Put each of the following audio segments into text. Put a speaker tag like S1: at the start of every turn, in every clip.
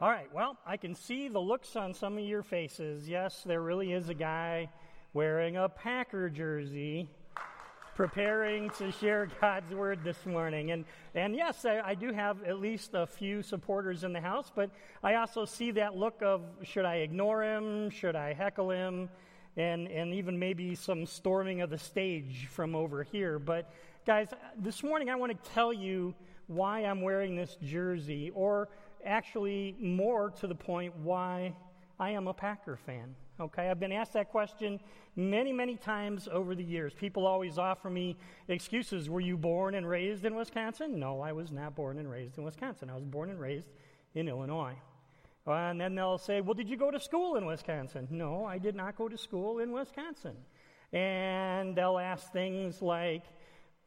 S1: All right, well, I can see the looks on some of your faces. Yes, there really is a guy wearing a Packer jersey preparing to share God's word this morning. And, and yes, I, I, do have at least a few supporters in the house, but I also see that look of should I ignore him? Should I heckle him? And, and even maybe some storming of the stage from over here. But guys, this morning I want to tell you why I'm wearing this jersey, or actually, more to the point, why I am a Packer fan. Okay, I've been asked that question many, many times over the years. People always offer me excuses. Were you born and raised in Wisconsin? No, I was not born and raised in Wisconsin. I was born and raised in Illinois. Uh, and then they'll say, Well, did you go to school in Wisconsin? No, I did not go to school in Wisconsin. And they'll ask things like,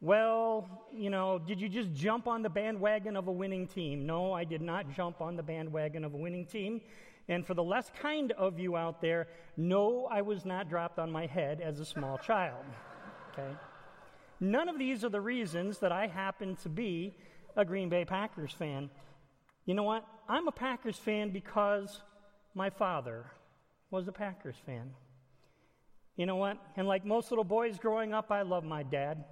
S1: well, you know, did you just jump on the bandwagon of a winning team? No, I did not jump on the bandwagon of a winning team. And for the less kind of you out there, no, I was not dropped on my head as a small child. Okay? None of these are the reasons that I happen to be a Green Bay Packers fan. You know what? I'm a Packers fan because my father was a Packers fan. You know what? And like most little boys growing up, I love my dad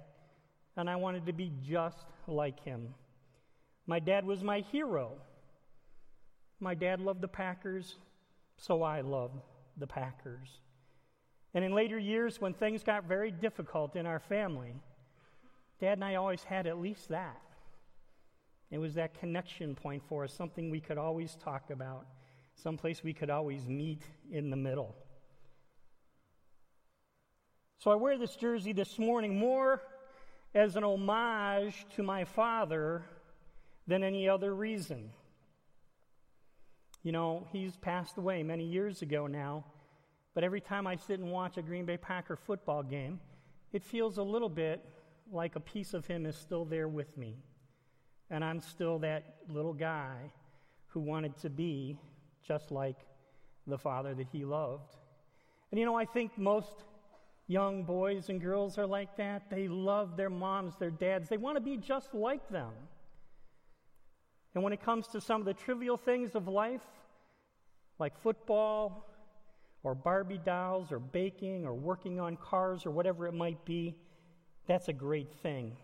S1: and I wanted to be just like him. My dad was my hero. My dad loved the Packers, so I loved the Packers. And in later years, when things got very difficult in our family, Dad and I always had at least that. It was that connection point for us, something we could always talk about, someplace we could always meet in the middle. So I wear this jersey this morning more as an homage to my father than any other reason. You know, he's passed away many years ago now, but every time I sit and watch a Green Bay Packer football game, it feels a little bit like a piece of him is still there with me. And I'm still that little guy who wanted to be just like the father that he loved. And you know, I think most young boys and girls are like that. They love their moms, their dads. They want to be just like them. And when it comes to some of the trivial things of life, like football or Barbie dolls or baking or working on cars or whatever it might be, that's a great thing.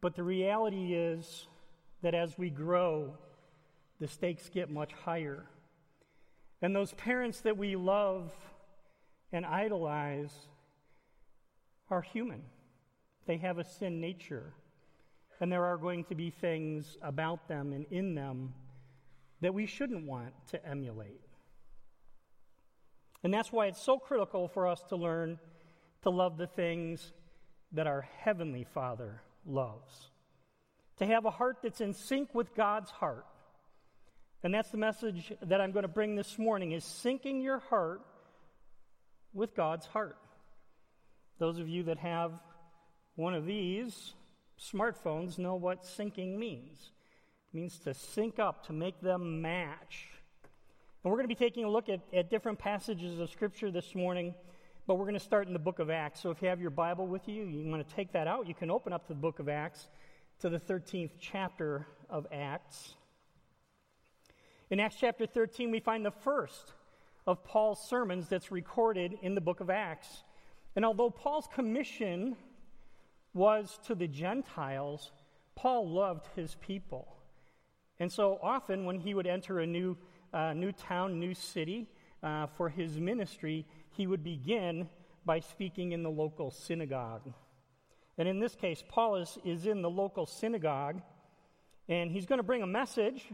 S1: But the reality is that as we grow, the stakes get much higher. And those parents that we love and idolize are human. They have a sin nature. And there are going to be things about them and in them that we shouldn't want to emulate. And that's why it's so critical for us to learn to love the things that our Heavenly Father loves. To have a heart that's in sync with God's heart. And that's the message that I'm going to bring this morning is syncing your heart with God's heart. Those of you that have one of these smartphones know what syncing means. It means to sync up, to make them match. And we're going to be taking a look at, at different passages of Scripture this morning, but we're going to start in the book of Acts. So if you have your Bible with you, you want to take that out, you can open up to the book of Acts, to the 13th chapter of Acts. In Acts chapter 13, we find the first of Paul's sermons that's recorded in the book of Acts. And although Paul's commission was to the Gentiles, Paul loved his people. And so often, when he would enter a new, uh, new town, new city uh, for his ministry, he would begin by speaking in the local synagogue. And in this case, Paul is, is in the local synagogue, and he's going to bring a message,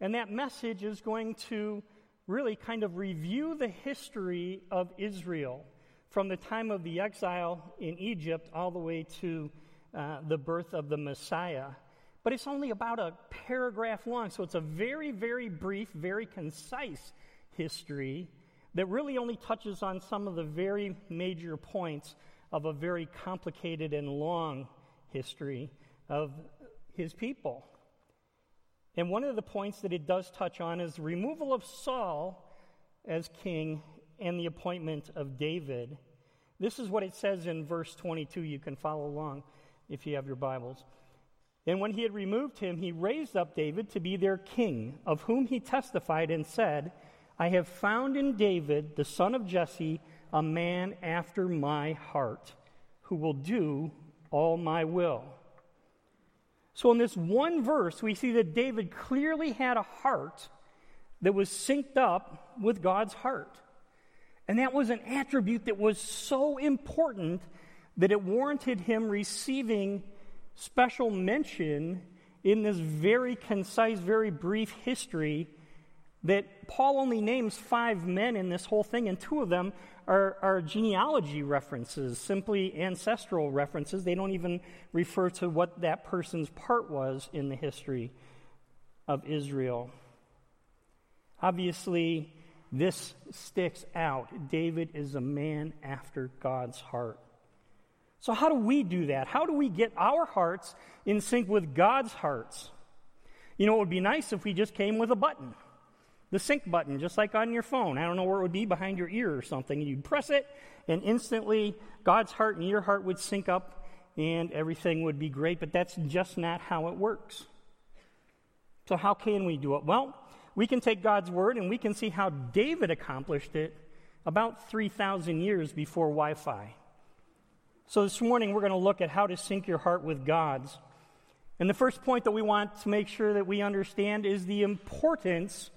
S1: and that message is going to really kind of review the history of Israel from the time of the exile in Egypt all the way to uh, the birth of the Messiah. But it's only about a paragraph long, so it's a very, very brief, very concise history that really only touches on some of the very major points of a very complicated and long history of his people. And one of the points that it does touch on is the removal of Saul as king and the appointment of David. This is what it says in verse 22. You can follow along if you have your Bibles. And when he had removed him, he raised up David to be their king, of whom he testified and said, I have found in David, the son of Jesse, a man after my heart, who will do all my will. So, in this one verse, we see that David clearly had a heart that was synced up with God's heart. And that was an attribute that was so important that it warranted him receiving special mention in this very concise, very brief history that Paul only names five men in this whole thing, and two of them are, are, genealogy references, simply ancestral references. They don't even refer to what that person's part was in the history of Israel. Obviously, this sticks out. David is a man after God's heart. So, how do we do that? How do we get our hearts in sync with God's hearts? You know, it would be nice if we just came with a button, the sync button, just like on your phone. I don't know where it would be, behind your ear or something. You'd press it, and instantly God's heart and your heart would sync up, and everything would be great. But that's just not how it works. So, how can we do it? Well, we can take God's word and we can see how David accomplished it about 3,000 years before Wi Fi. So, this morning we're going to look at how to sync your heart with God's. And the first point that we want to make sure that we understand is the importance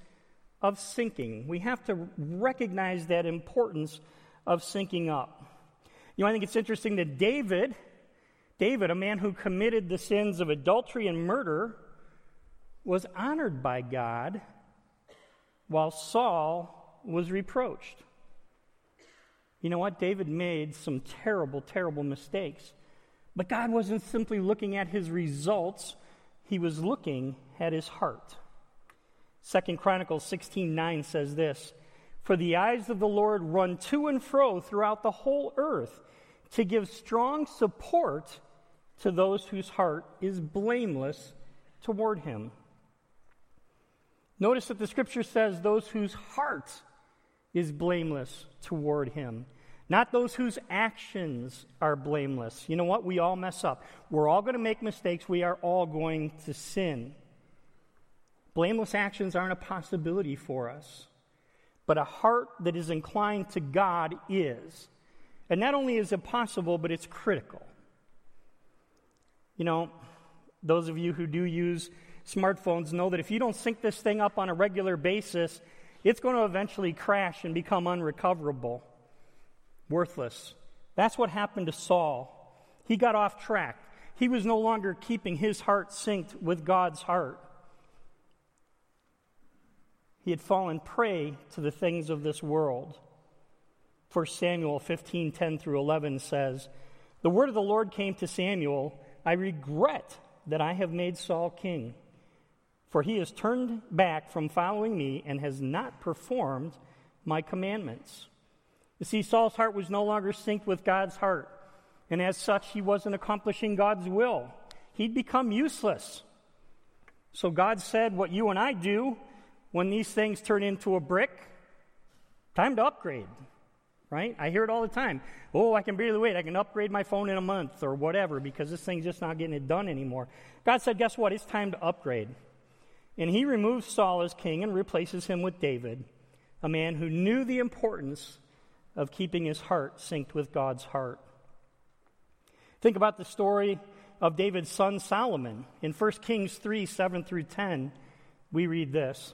S1: of syncing. We have to recognize that importance of syncing up. You know, I think it's interesting that David, David, a man who committed the sins of adultery and murder, was honored by God while Saul was reproached. You know what? David made some terrible, terrible mistakes. But God wasn't simply looking at his results, he was looking at his heart. Second Chronicles 16:9 says this, "For the eyes of the Lord run to and fro throughout the whole earth to give strong support to those whose heart is blameless toward him." Notice that the scripture says those whose heart is blameless toward him, not those whose actions are blameless. You know what? We all mess up. We're all going to make mistakes. We are all going to sin. Blameless actions aren't a possibility for us, but a heart that is inclined to God is. And not only is it possible, but it's critical. You know, those of you who do use smartphones know that if you don't sync this thing up on a regular basis, it's going to eventually crash and become unrecoverable, worthless. That's what happened to Saul. He got off track. He was no longer keeping his heart synced with God's heart. He had fallen prey to the things of this world. 1 Samuel 15 10 through 11 says, The word of the Lord came to Samuel I regret that I have made Saul king for he has turned back from following me and has not performed my commandments. You see, Saul's heart was no longer synced with God's heart, and as such, he wasn't accomplishing God's will. He'd become useless. So God said, What you and I do when these things turn into a brick, time to upgrade, right? I hear it all the time. Oh, I can barely wait. I can upgrade my phone in a month or whatever because this thing's just not getting it done anymore. God said, Guess what? It's time to upgrade. And he removes Saul as king and replaces him with David, a man who knew the importance of keeping his heart synced with God's heart. Think about the story of David's son Solomon. In 1 Kings 3 7 through 10, we read this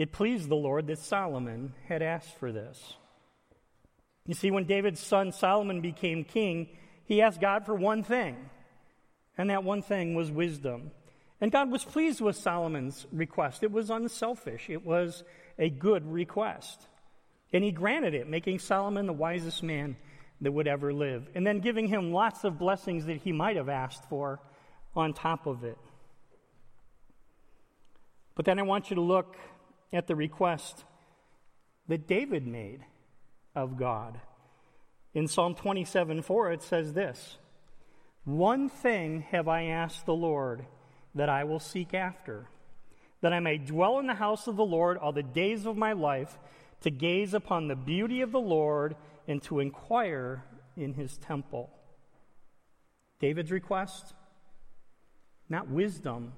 S1: It pleased the Lord that Solomon had asked for this. You see, when David's son Solomon became king, he asked God for one thing and that one thing was wisdom. And God was pleased with Solomon's request. It was unselfish, it was a good request. And he granted it, making Solomon the wisest man that would ever live, and then giving him lots of blessings that he might have asked for on top of it. But then I want you to look at the request that David made of God. In Psalm 27 4, it says this One thing have I asked the Lord that I will seek after, that I may dwell in the house of the Lord all the days of my life, to gaze upon the beauty of the Lord and to inquire in his temple. David's request? Not wisdom,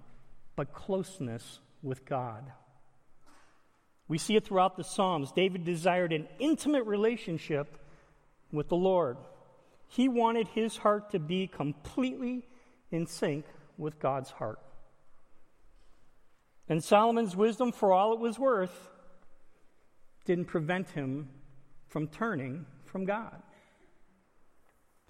S1: but closeness with God. We see it throughout the Psalms. David desired an intimate relationship with the Lord. He wanted his heart to be completely in sync with God's heart. And Solomon's wisdom, for all it was worth, didn't prevent him from turning from God.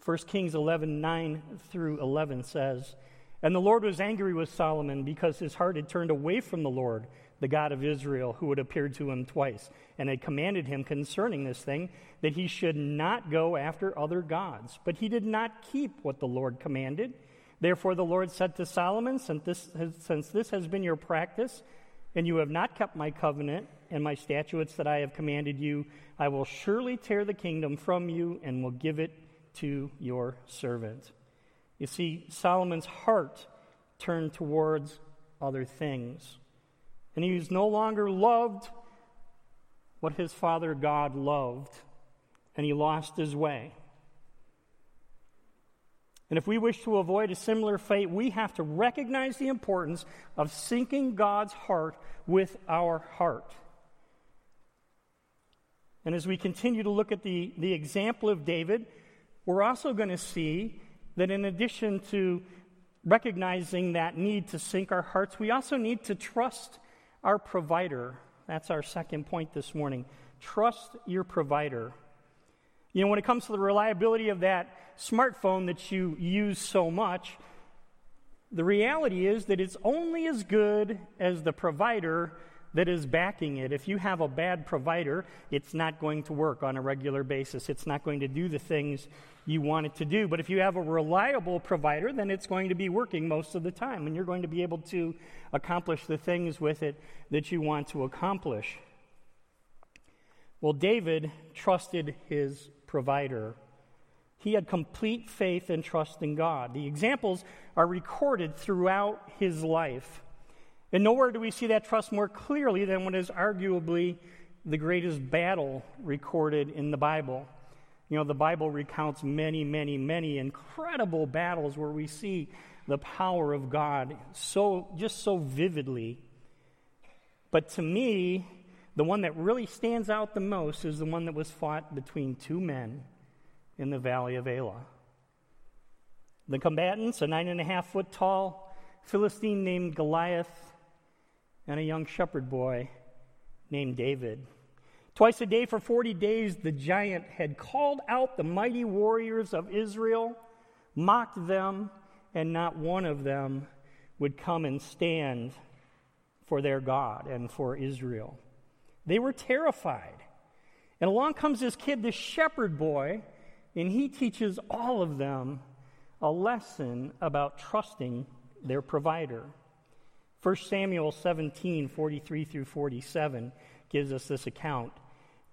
S1: 1 Kings 11 9 through 11 says, And the Lord was angry with Solomon because his heart had turned away from the Lord, the God of Israel, who had appeared to him twice, and had commanded him concerning this thing that he should not go after other gods. But he did not keep what the Lord commanded. Therefore, the Lord said to Solomon, since this, has, since this has been your practice, and you have not kept my covenant and my statutes that I have commanded you, I will surely tear the kingdom from you and will give it to your servant. You see, Solomon's heart turned towards other things. And he was no longer loved what his father God loved, and he lost his way. And if we wish to avoid a similar fate, we have to recognize the importance of syncing God's heart with our heart. And as we continue to look at the, the example of David, we're also going to see that in addition to recognizing that need to sync our hearts, we also need to trust our provider. That's our second point this morning. Trust your provider. You know, when it comes to the reliability of that smartphone that you use so much, the reality is that it's only as good as the provider that is backing it. If you have a bad provider, it's not going to work on a regular basis. It's not going to do the things you want it to do. But if you have a reliable provider, then it's going to be working most of the time, and you're going to be able to accomplish the things with it that you want to accomplish. Well, David trusted his provider. He had complete faith and trust in God. The examples are recorded throughout his life. And nowhere do we see that trust more clearly than what is arguably the greatest battle recorded in the Bible. You know, the Bible recounts many, many, many incredible battles where we see the power of God so just so vividly. But to me, the one that really stands out the most is the one that was fought between two men in the valley of Elah. The combatants, a nine and a half foot tall Philistine named Goliath, and a young shepherd boy named David. Twice a day for 40 days, the giant had called out the mighty warriors of Israel, mocked them, and not one of them would come and stand for their God and for Israel. They were terrified. And along comes this kid, this shepherd boy, and he teaches all of them a lesson about trusting their provider. 1 Samuel 17, 43 through 47 gives us this account.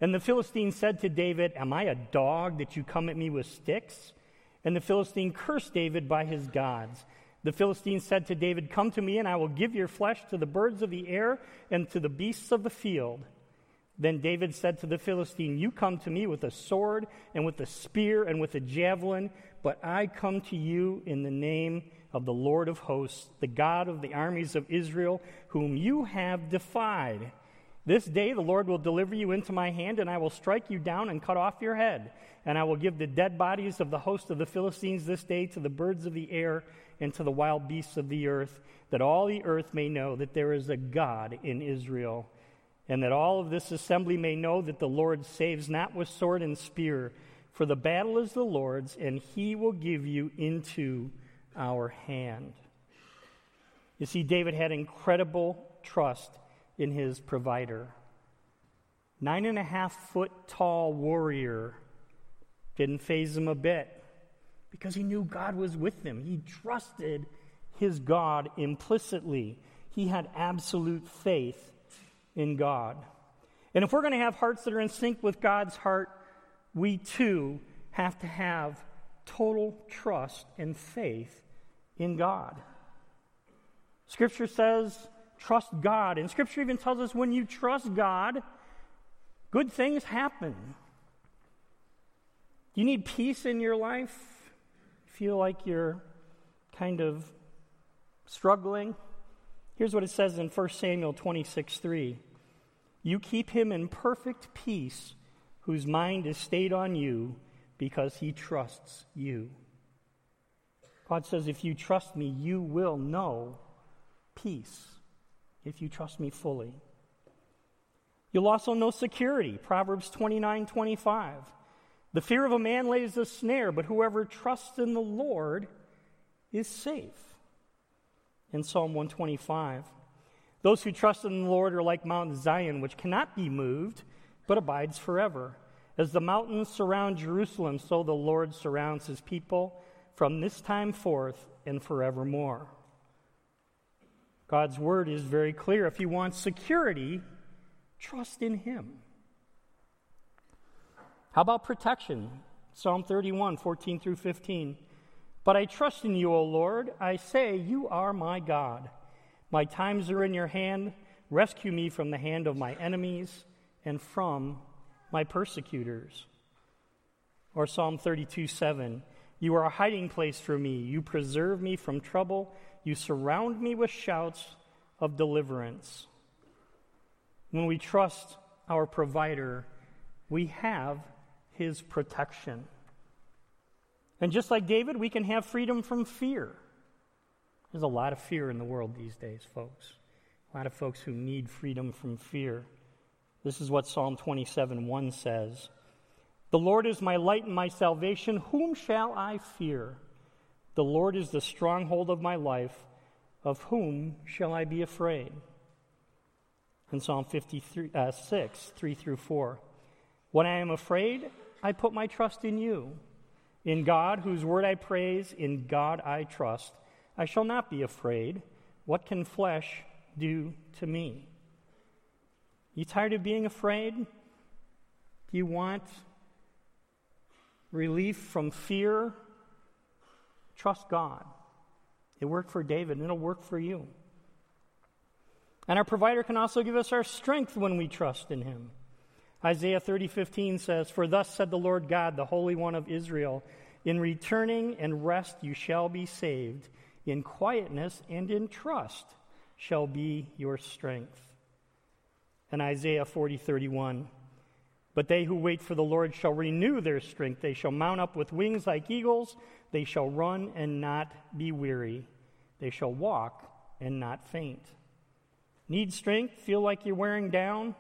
S1: And the Philistine said to David, Am I a dog that you come at me with sticks? And the Philistine cursed David by his gods. The Philistine said to David, Come to me, and I will give your flesh to the birds of the air and to the beasts of the field. Then David said to the Philistine, You come to me with a sword and with a spear and with a javelin, but I come to you in the name of the Lord of hosts, the God of the armies of Israel, whom you have defied. This day the Lord will deliver you into my hand, and I will strike you down and cut off your head. And I will give the dead bodies of the host of the Philistines this day to the birds of the air and to the wild beasts of the earth, that all the earth may know that there is a God in Israel, and that all of this assembly may know that the Lord saves not with sword and spear, for the battle is the Lord's, and he will give you into our hand. You see, David had incredible trust in his provider. Nine and a half foot tall warrior didn't faze him a bit because he knew God was with him. He trusted his God implicitly. he had absolute faith in God. And if we're going to have hearts that are in sync with God's heart, we too have to have total trust and faith in God. Scripture says, trust God. And Scripture even tells us when you trust God, good things happen. You need peace in your life? Feel like you're kind of struggling? Here's what it says in 1 Samuel 26 3. You keep him in perfect peace, whose mind is stayed on you because he trusts you. God says, if you trust me, you will know peace if you trust me fully. You'll also know security. Proverbs 29 25. The fear of a man lays a snare, but whoever trusts in the Lord is safe. In Psalm 125. Those who trust in the Lord are like Mount Zion, which cannot be moved, but abides forever. As the mountains surround Jerusalem, so the Lord surrounds his people from this time forth and forevermore. God's word is very clear. If you want security, trust in him. How about protection? Psalm 31, 14 through 15. But I trust in you, O Lord. I say, You are my God. My times are in your hand. Rescue me from the hand of my enemies and from my persecutors. Or Psalm 32 7. You are a hiding place for me. You preserve me from trouble. You surround me with shouts of deliverance. When we trust our provider, we have his protection. And just like David, we can have freedom from fear. There's a lot of fear in the world these days, folks. A lot of folks who need freedom from fear. This is what Psalm 27 1 says The Lord is my light and my salvation. Whom shall I fear? The Lord is the stronghold of my life. Of whom shall I be afraid? In Psalm 56, uh, 3 through 4. When I am afraid, I put my trust in you. In God, whose word I praise, in God I trust. I shall not be afraid. What can flesh do to me? You tired of being afraid? Do you want relief from fear? Trust God. It worked for David, and it'll work for you. And our provider can also give us our strength when we trust in him. Isaiah 30:15 says, "For thus said the Lord God, the Holy One of Israel, in returning and rest you shall be saved." in quietness and in trust shall be your strength. And Isaiah 40, 31. But they who wait for the Lord shall renew their strength. They shall mount up with wings like eagles. They shall run and not be weary. They shall walk and not faint. Need strength? Feel like you're wearing down?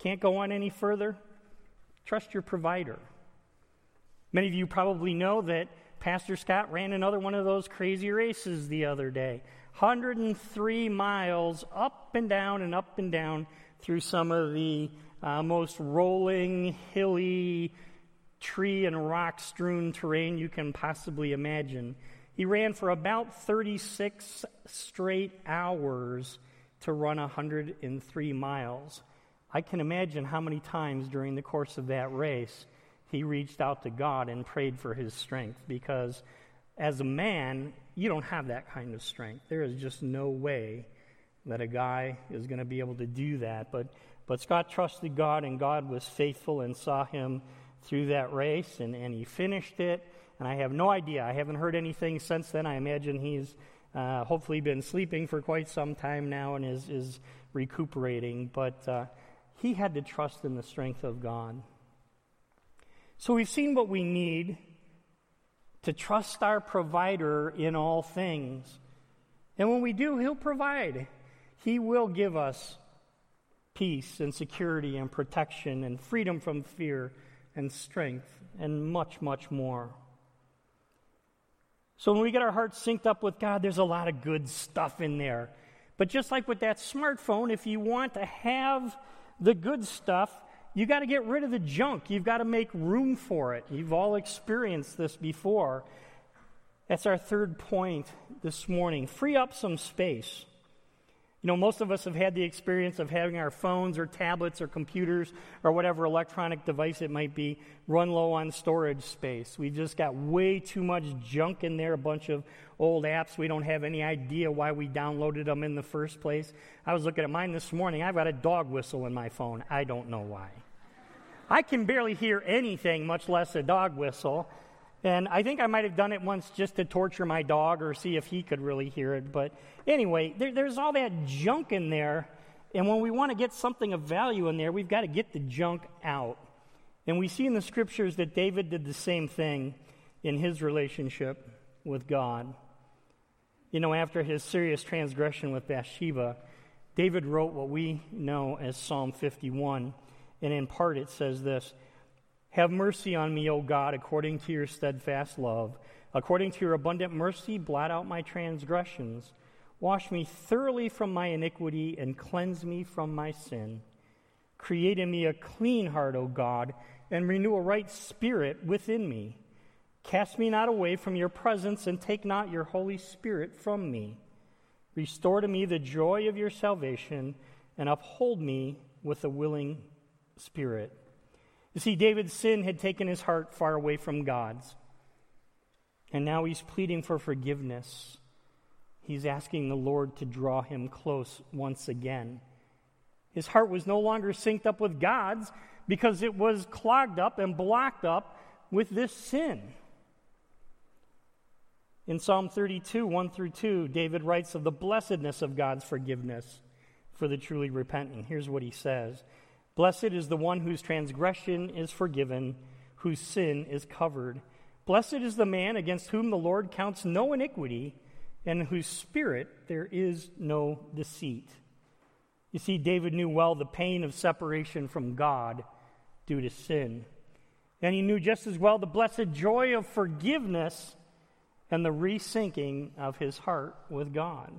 S1: Can't go on any further? Trust your provider. Many of you probably know that Pastor Scott ran another one of those crazy races the other day 103 miles up and down and up and down through some of the uh, most rolling, hilly, tree and rock strewn terrain you can possibly imagine. He ran for about 36 straight hours to run 103 miles. I can imagine how many times during the course of that race he reached out to God and prayed for his strength because as a man, you don't have that kind of strength. There is just no way that a guy is going to be able to do that. But, but Scott trusted God, and God was faithful and saw him through that race, and, and he finished it. And I have no idea. I haven't heard anything since then. I imagine he's uh, hopefully been sleeping for quite some time now and is, is recuperating. But uh, he had to trust in the strength of God. So we've seen what we need to trust our provider in all things. And when we do, He'll provide. He will give us peace and security and protection and freedom from fear and strength and much, much more. So when we get our hearts synced up with God, there's a lot of good stuff in there. But just like with that smartphone, if you want to have the good stuff, you got to get rid of the junk. You've got to make room for it. You've all experienced this before. That's our third point this morning. Free up some space. You know, most of us have had the experience of having our phones or tablets or computers or whatever electronic device it might be run low on storage space. We've just got way too much junk in there, a bunch of old apps. We don't have any idea why we downloaded them in the first place. I was looking at mine this morning. I've got a dog whistle in my phone. I don't know why. I can barely hear anything, much less a dog whistle. And I think I might have done it once just to torture my dog or see if he could really hear it. But anyway, there, there's all that junk in there. And when we want to get something of value in there, we've got to get the junk out. And we see in the scriptures that David did the same thing in his relationship with God. You know, after his serious transgression with Bathsheba, David wrote what we know as Psalm 51. And in part, it says this have mercy on me, O God, according to your steadfast love. According to your abundant mercy, blot out my transgressions. Wash me thoroughly from my iniquity and cleanse me from my sin. Create in me a clean heart, O God, and renew a right spirit within me. Cast me not away from your presence, and take not your Holy Spirit from me. Restore to me the joy of your salvation, and uphold me with a willing spirit. You see, David's sin had taken his heart far away from God's. And now he's pleading for forgiveness. He's asking the Lord to draw him close once again. His heart was no longer synced up with God's because it was clogged up and blocked up with this sin. In Psalm 32, 1 through 2, David writes of the blessedness of God's forgiveness for the truly repentant. Here's what he says Blessed is the one whose transgression is forgiven, whose sin is covered. Blessed is the man against whom the Lord counts no iniquity, and whose spirit there is no deceit. You see, David knew well the pain of separation from God due to sin. And he knew just as well the blessed joy of forgiveness and the resyncing of his heart with God.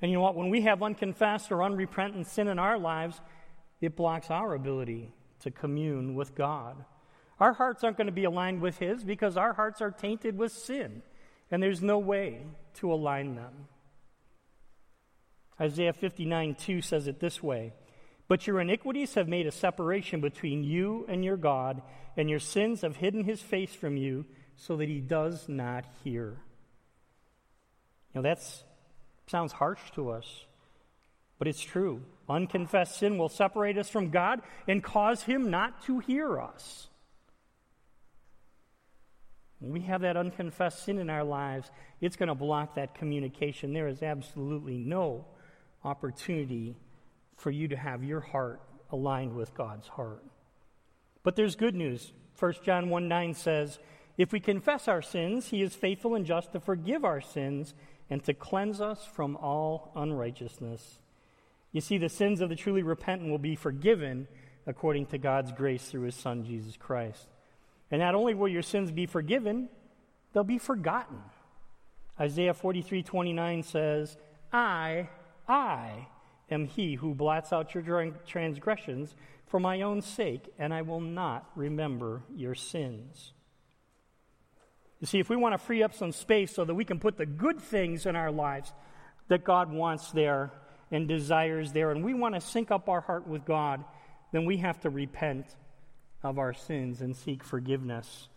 S1: And you know what? When we have unconfessed or unrepentant sin in our lives, it blocks our ability to commune with God. Our hearts aren't going to be aligned with His because our hearts are tainted with sin, and there's no way to align them. Isaiah 59 2 says it this way But your iniquities have made a separation between you and your God, and your sins have hidden His face from you so that He does not hear. Know, that's Sounds harsh to us, but it's true. Unconfessed sin will separate us from God and cause Him not to hear us. When we have that unconfessed sin in our lives, it's going to block that communication. There is absolutely no opportunity for you to have your heart aligned with God's heart. But there's good news. 1 John 1 9 says, If we confess our sins, He is faithful and just to forgive our sins and to cleanse us from all unrighteousness. You see, the sins of the truly repentant will be forgiven according to God's grace through his Son, Jesus Christ. And not only will your sins be forgiven, they'll be forgotten. Isaiah 43 29 says, I, I am he who blots out your transgressions for my own sake, and I will not remember your sins. You see, if we want to free up some space so that we can put the good things in our lives that God wants there and desires there, and we want to sync up our heart with God, then we have to repent of our sins and seek forgiveness.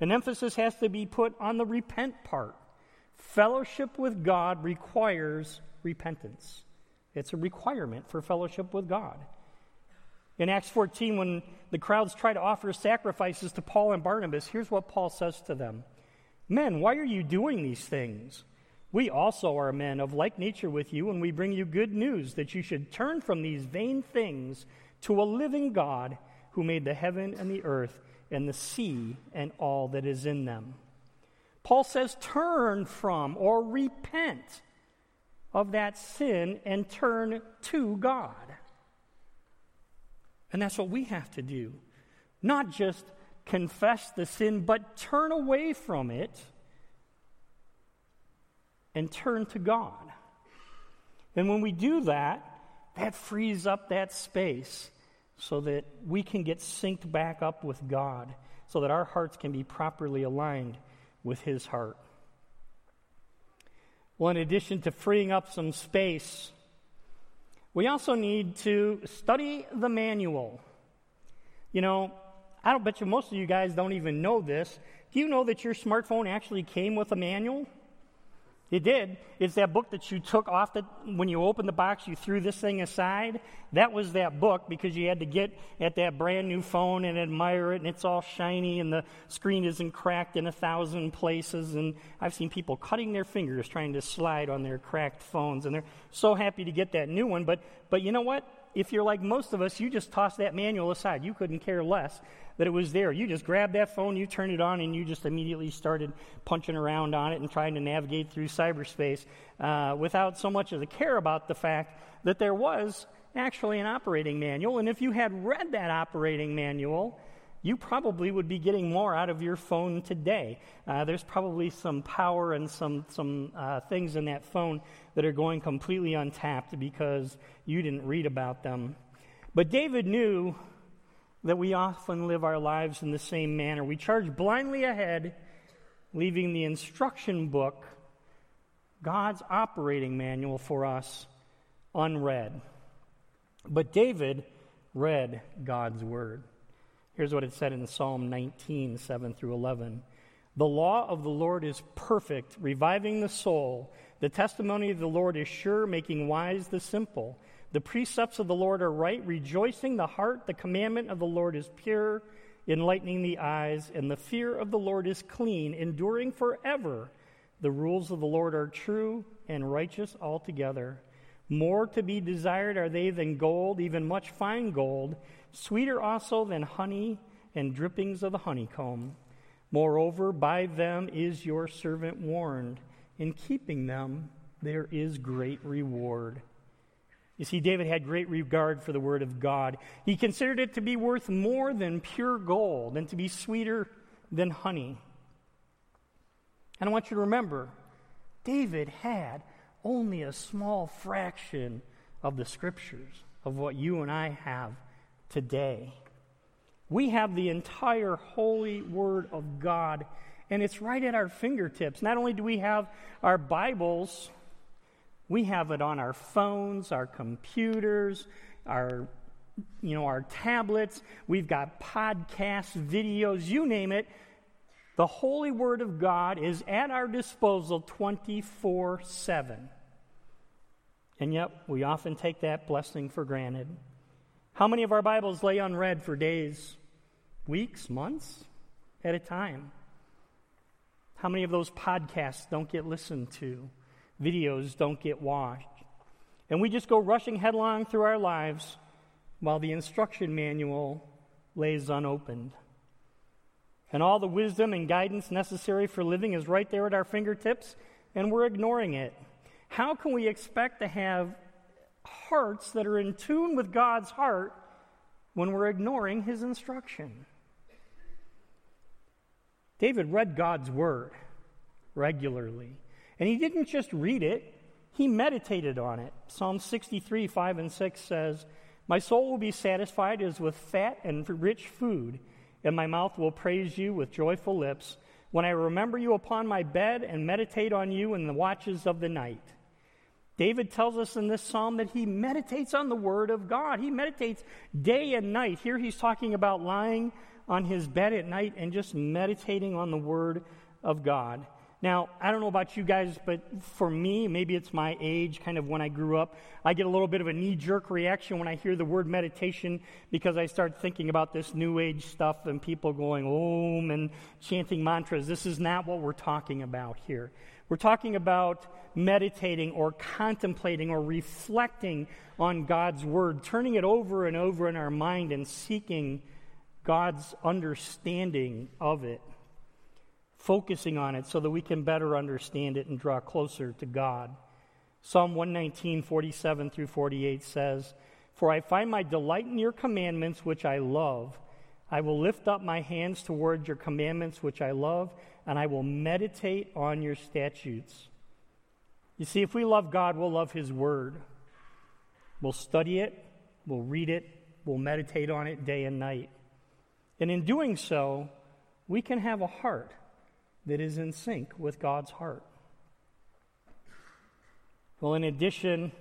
S1: An emphasis has to be put on the repent part. Fellowship with God requires repentance, it's a requirement for fellowship with God. In Acts 14, when the crowds try to offer sacrifices to Paul and Barnabas, here's what Paul says to them Men, why are you doing these things? We also are men of like nature with you, and we bring you good news that you should turn from these vain things to a living God who made the heaven and the earth and the sea and all that is in them. Paul says, turn from or repent of that sin and turn to God. And that's what we have to do. Not just confess the sin, but turn away from it and turn to God. And when we do that, that frees up that space so that we can get synced back up with God, so that our hearts can be properly aligned with His heart. Well, in addition to freeing up some space, we also need to study the manual. You know, I don't bet you most of you guys don't even know this. Do you know that your smartphone actually came with a manual? It did. It's that book that you took off the, when you opened the box, you threw this thing aside. That was that book because you had to get at that brand new phone and admire it, and it's all shiny, and the screen isn't cracked in a thousand places. And I've seen people cutting their fingers trying to slide on their cracked phones, and they're so happy to get that new one. But, but you know what? If you're like most of us, you just toss that manual aside. You couldn't care less that it was there. You just grabbed that phone, you turned it on, and you just immediately started punching around on it and trying to navigate through cyberspace uh, without so much of a care about the fact that there was actually an operating manual. And if you had read that operating manual, you probably would be getting more out of your phone today. Uh, there's probably some power and some, some uh, things in that phone that are going completely untapped because you didn't read about them. But David knew that we often live our lives in the same manner. We charge blindly ahead, leaving the instruction book, God's operating manual for us, unread. But David read God's word. Here's what it said in Psalm 19, 7 through 11. The law of the Lord is perfect, reviving the soul. The testimony of the Lord is sure, making wise the simple. The precepts of the Lord are right, rejoicing the heart. The commandment of the Lord is pure, enlightening the eyes. And the fear of the Lord is clean, enduring forever. The rules of the Lord are true and righteous altogether. More to be desired are they than gold, even much fine gold, sweeter also than honey and drippings of the honeycomb. Moreover, by them is your servant warned. In keeping them, there is great reward. You see, David had great regard for the Word of God. He considered it to be worth more than pure gold and to be sweeter than honey. And I want you to remember, David had only a small fraction of the Scriptures of what you and I have today. We have the entire holy Word of God, and it's right at our fingertips. Not only do we have our Bibles, we have it on our phones, our computers, our you know, our tablets, we've got podcasts, videos, you name it. The Holy Word of God is at our disposal 24 7. And yet, we often take that blessing for granted. How many of our Bibles lay unread for days, weeks, months at a time? How many of those podcasts don't get listened to? videos don't get watched. And we just go rushing headlong through our lives while the instruction manual lays unopened. And all the wisdom and guidance necessary for living is right there at our fingertips, and we're ignoring it. How can we expect to have hearts that are in tune with God's heart when we're ignoring His instruction? David read God's word regularly. And he didn't just read it, he meditated on it. Psalm 63, 5 and 6 says, My soul will be satisfied as with fat and rich food, and my mouth will praise you with joyful lips when I remember you upon my bed and meditate on you in the watches of the night. David tells us in this psalm that he meditates on the word of God. He meditates day and night. Here he's talking about lying on his bed at night and just meditating on the word of God. Now, I don't know about you guys, but for me, maybe it's my age, kind of when I grew up, I get a little bit of a knee jerk reaction when I hear the word meditation because I start thinking about this new age stuff and people going om and chanting mantras. This is not what we're talking about here. We're talking about meditating or contemplating or reflecting on God's word, turning it over and over in our mind and seeking God's understanding of it focusing on it so that we can better understand it and draw closer to God. Psalm 119, 47 through 48 says, For I find my delight in your commandments, which I love. I will lift up my hands toward your commandments, which I love, and I will meditate on your statutes. You see, if we love God, we'll love His Word. We'll study it, we'll read it, we'll meditate on it day and night. And in doing so, we can have a heart that is in sync with God's heart. Well, in addition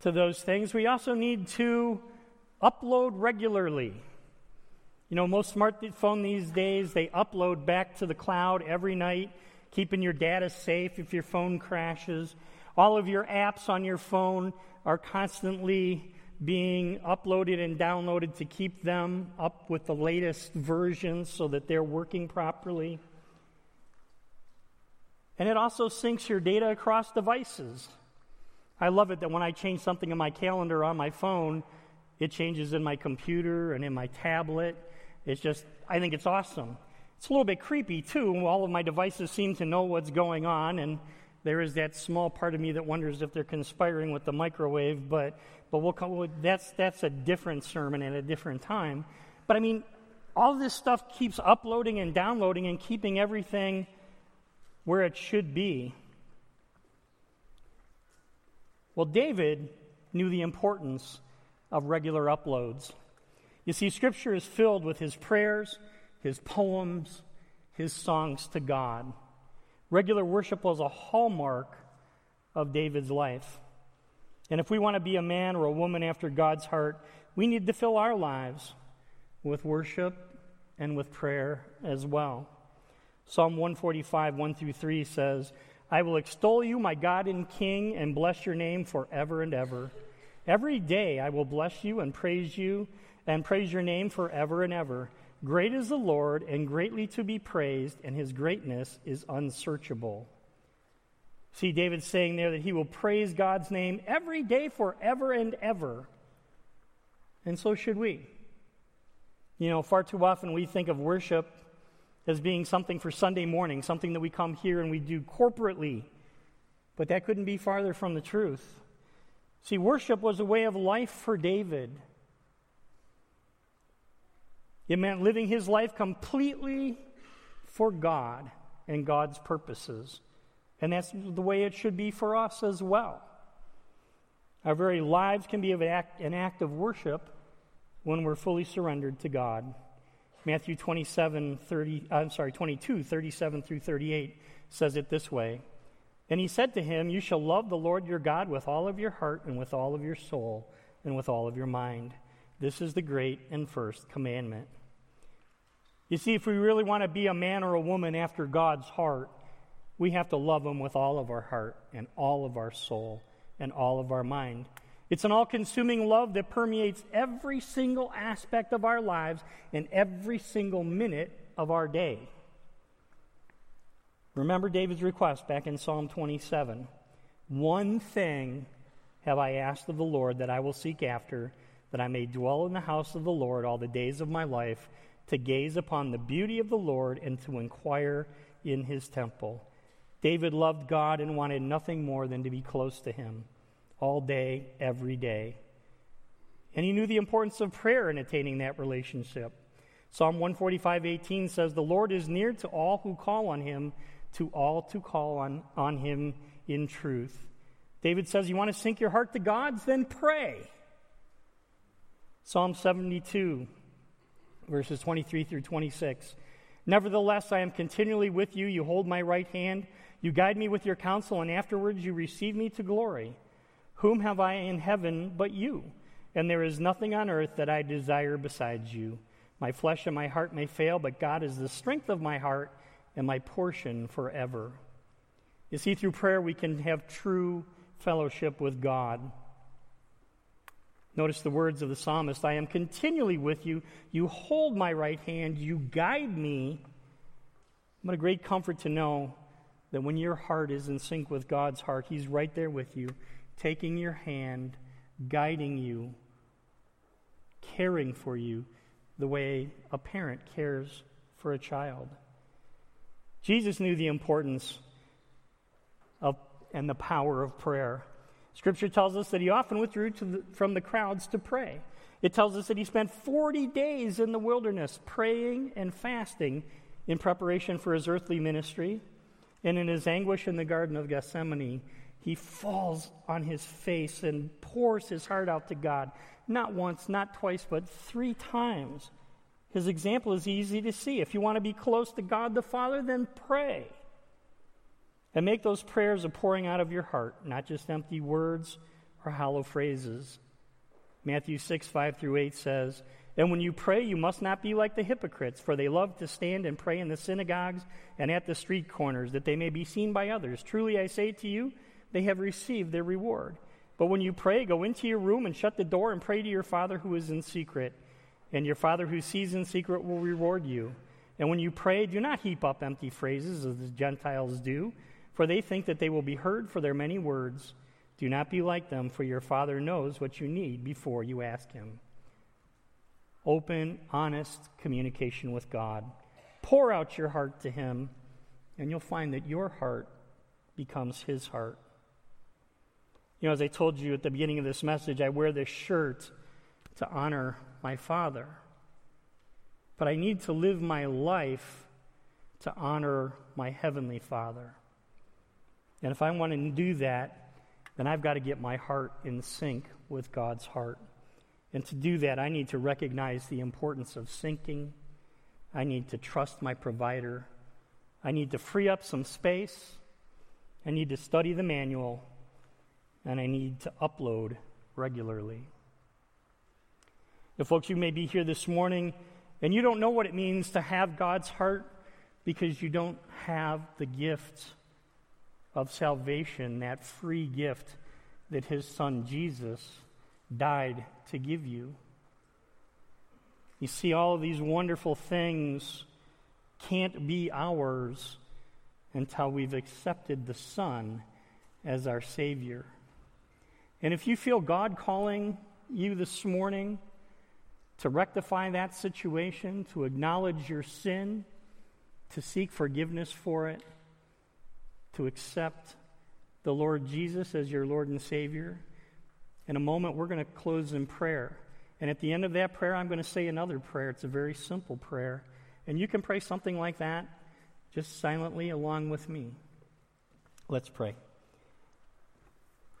S1: to those things, we also need to upload regularly. You know, most smartphone these days, they upload back to the cloud every night, keeping your data safe if your phone crashes. All of your apps on your phone are constantly being uploaded and downloaded to keep them up with the latest versions so that they're working properly. And it also syncs your data across devices. I love it that when I change something in my calendar on my phone, it changes in my computer and in my tablet. It's just, I think it's awesome. It's a little bit creepy, too. All of my devices seem to know what's going on, and there is that small part of me that wonders if they're conspiring with the microwave, but, but we'll come, that's, that's a different sermon at a different time. But I mean, all this stuff keeps uploading and downloading and keeping everything where it should be. Well, David knew the importance of regular uploads. You see, Scripture is filled with his prayers, his poems, his songs to God. Regular worship was a hallmark of David's life. And if we want to be a man or a woman after God's heart, we need to fill our lives with worship and with prayer as well. Psalm 145, 1 through 3 says, I will extol you, my God and King, and bless your name forever and ever. Every day I will bless you and praise you and praise your name forever and ever. Great is the Lord and greatly to be praised, and his greatness is unsearchable. See, David's saying there that he will praise God's name every day forever and ever. And so should we. You know, far too often we think of worship as being something for Sunday morning, something that we come here and we do corporately. But that couldn't be farther from the truth. See, worship was a way of life for David. It meant living his life completely for God and God's purposes. And that's the way it should be for us as well. Our very lives can be an act, an act of worship when we're fully surrendered to God. Matthew 27, 30, I'm sorry, 22, 37 through 38 says it this way. And he said to him, You shall love the Lord your God with all of your heart and with all of your soul and with all of your mind. This is the great and first commandment. You see, if we really want to be a man or a woman after God's heart, we have to love Him with all of our heart and all of our soul and all of our mind. It's an all consuming love that permeates every single aspect of our lives and every single minute of our day. Remember David's request back in Psalm 27 One thing have I asked of the Lord that I will seek after, that I may dwell in the house of the Lord all the days of my life, to gaze upon the beauty of the Lord and to inquire in his temple. David loved God and wanted nothing more than to be close to him all day, every day. And he knew the importance of prayer in attaining that relationship. Psalm 145 18 says, The Lord is near to all who call on him, to all to call on, on him in truth. David says, You want to sync your heart to God's? Then pray. Psalm 72, verses 23 through 26. Nevertheless, I am continually with you. You hold my right hand. You guide me with your counsel, and afterwards you receive me to glory. Whom have I in heaven but you? And there is nothing on earth that I desire besides you. My flesh and my heart may fail, but God is the strength of my heart and my portion forever. You see, through prayer, we can have true fellowship with God. Notice the words of the psalmist I am continually with you. You hold my right hand. You guide me. What a great comfort to know that when your heart is in sync with God's heart, He's right there with you taking your hand, guiding you, caring for you the way a parent cares for a child. Jesus knew the importance of and the power of prayer. Scripture tells us that he often withdrew the, from the crowds to pray. It tells us that he spent 40 days in the wilderness praying and fasting in preparation for his earthly ministry. And in his anguish in the Garden of Gethsemane, he falls on his face and pours his heart out to God. Not once, not twice, but three times. His example is easy to see. If you want to be close to God the Father, then pray. And make those prayers a pouring out of your heart, not just empty words or hollow phrases. Matthew 6, 5 through 8 says, And when you pray, you must not be like the hypocrites, for they love to stand and pray in the synagogues and at the street corners, that they may be seen by others. Truly I say to you, they have received their reward. But when you pray, go into your room and shut the door and pray to your Father who is in secret. And your Father who sees in secret will reward you. And when you pray, do not heap up empty phrases as the Gentiles do for they think that they will be heard for their many words. Do not be like them, for your Father knows what you need before you ask Him. Open, honest communication with God. Pour out your heart to Him, and you'll find that your heart becomes His heart. You know, as I told you at the beginning of this message, I wear this shirt to honor my Father. But I need to live my life to honor my Heavenly Father. And if I want to do that, then I've got to get my heart in sync with God's heart. And to do that, I need to recognize the importance of syncing. I need to trust my provider. I need to free up some space. I need to study the manual. And I need to upload regularly. Now, folks, you may be here this morning and you don't know what it means to have God's heart because you don't have the gift of salvation, that free gift that his son Jesus died to give you. You see, all of these wonderful things can't be ours until we've accepted the Son as our Savior. And if you feel God calling you this morning to rectify that situation, to acknowledge your sin, to seek forgiveness for it, to accept the Lord Jesus as your Lord and Savior. In a moment, we're going to close in prayer. And at the end of that prayer, I'm going to say another prayer. It's a very simple prayer. And you can pray something like that just silently along with me. Let's pray.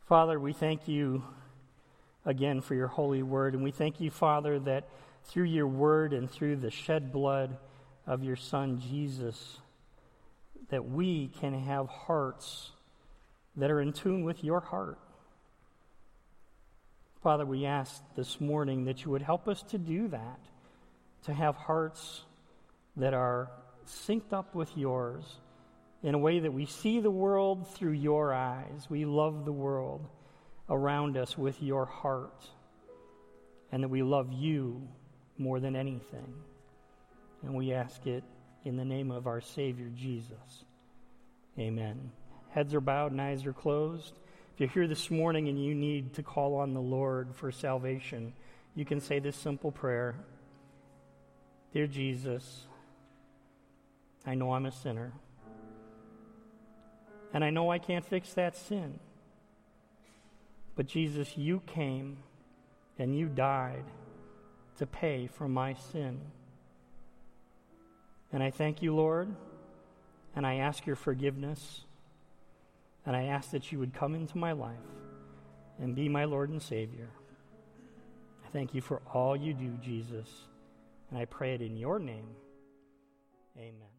S1: Father, we thank you again for your holy word. And we thank you, Father, that through your word and through the shed blood of your Son, Jesus, that we can have hearts that are in tune with your heart. Father, we ask this morning that you would help us to do that, to have hearts that are synced up with yours in a way that we see the world through your eyes. We love the world around us with your heart, and that we love you more than anything. And we ask it in the name of our Savior Jesus. Amen. Heads are bowed and eyes are closed. If you're here this morning and you need to call on the Lord for salvation, you can say this simple prayer Dear Jesus, I know I'm a sinner. And I know I can't fix that sin. But Jesus, you came and you died to pay for my sin. And I thank you, Lord, and I ask your forgiveness. And I ask that you would come into my life and be my Lord and Savior. I thank you for all you do, Jesus. And I pray it in your name. Amen.